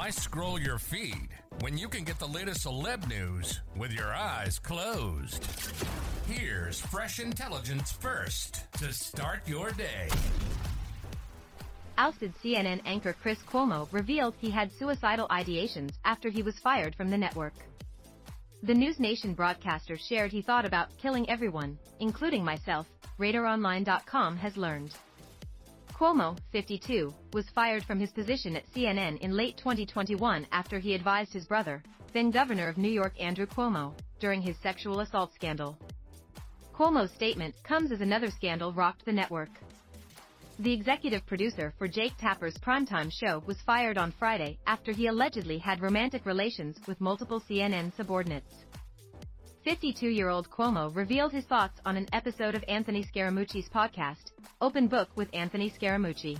Why scroll your feed when you can get the latest celeb news with your eyes closed? Here's fresh intelligence first to start your day. Ousted CNN anchor Chris Cuomo revealed he had suicidal ideations after he was fired from the network. The NewsNation broadcaster shared he thought about killing everyone, including myself, RadarOnline.com has learned. Cuomo, 52, was fired from his position at CNN in late 2021 after he advised his brother, then Governor of New York Andrew Cuomo, during his sexual assault scandal. Cuomo's statement comes as another scandal rocked the network. The executive producer for Jake Tapper's primetime show was fired on Friday after he allegedly had romantic relations with multiple CNN subordinates. 52-year-old Cuomo revealed his thoughts on an episode of Anthony Scaramucci's podcast, Open Book with Anthony Scaramucci.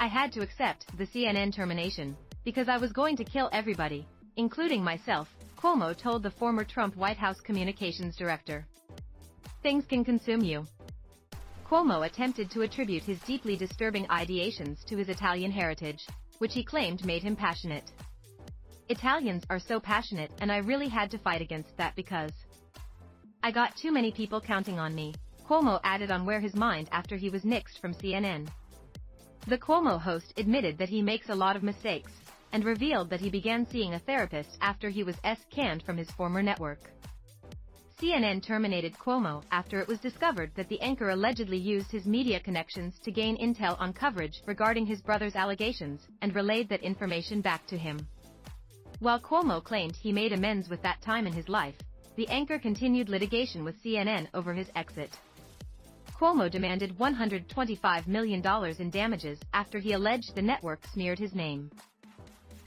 I had to accept the CNN termination because I was going to kill everybody, including myself, Cuomo told the former Trump White House communications director. Things can consume you. Cuomo attempted to attribute his deeply disturbing ideations to his Italian heritage, which he claimed made him passionate. Italians are so passionate and I really had to fight against that because I got too many people counting on me, Cuomo added on where his mind after he was nixed from CNN. The Cuomo host admitted that he makes a lot of mistakes, and revealed that he began seeing a therapist after he was S-canned from his former network. CNN terminated Cuomo after it was discovered that the anchor allegedly used his media connections to gain intel on coverage regarding his brother's allegations, and relayed that information back to him. While Cuomo claimed he made amends with that time in his life, the anchor continued litigation with CNN over his exit. Cuomo demanded $125 million in damages after he alleged the network smeared his name.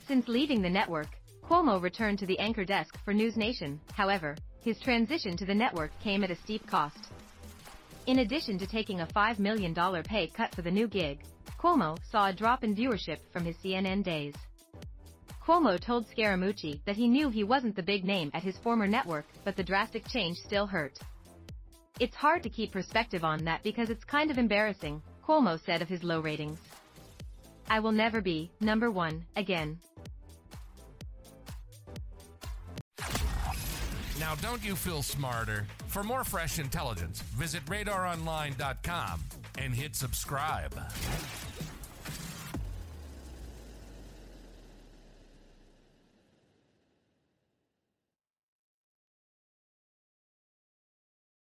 Since leaving the network, Cuomo returned to the anchor desk for NewsNation, however, his transition to the network came at a steep cost. In addition to taking a $5 million pay cut for the new gig, Cuomo saw a drop in viewership from his CNN days. Cuomo told Scaramucci that he knew he wasn't the big name at his former network, but the drastic change still hurt. It's hard to keep perspective on that because it's kind of embarrassing, Cuomo said of his low ratings. I will never be number one again. Now, don't you feel smarter? For more fresh intelligence, visit radaronline.com and hit subscribe.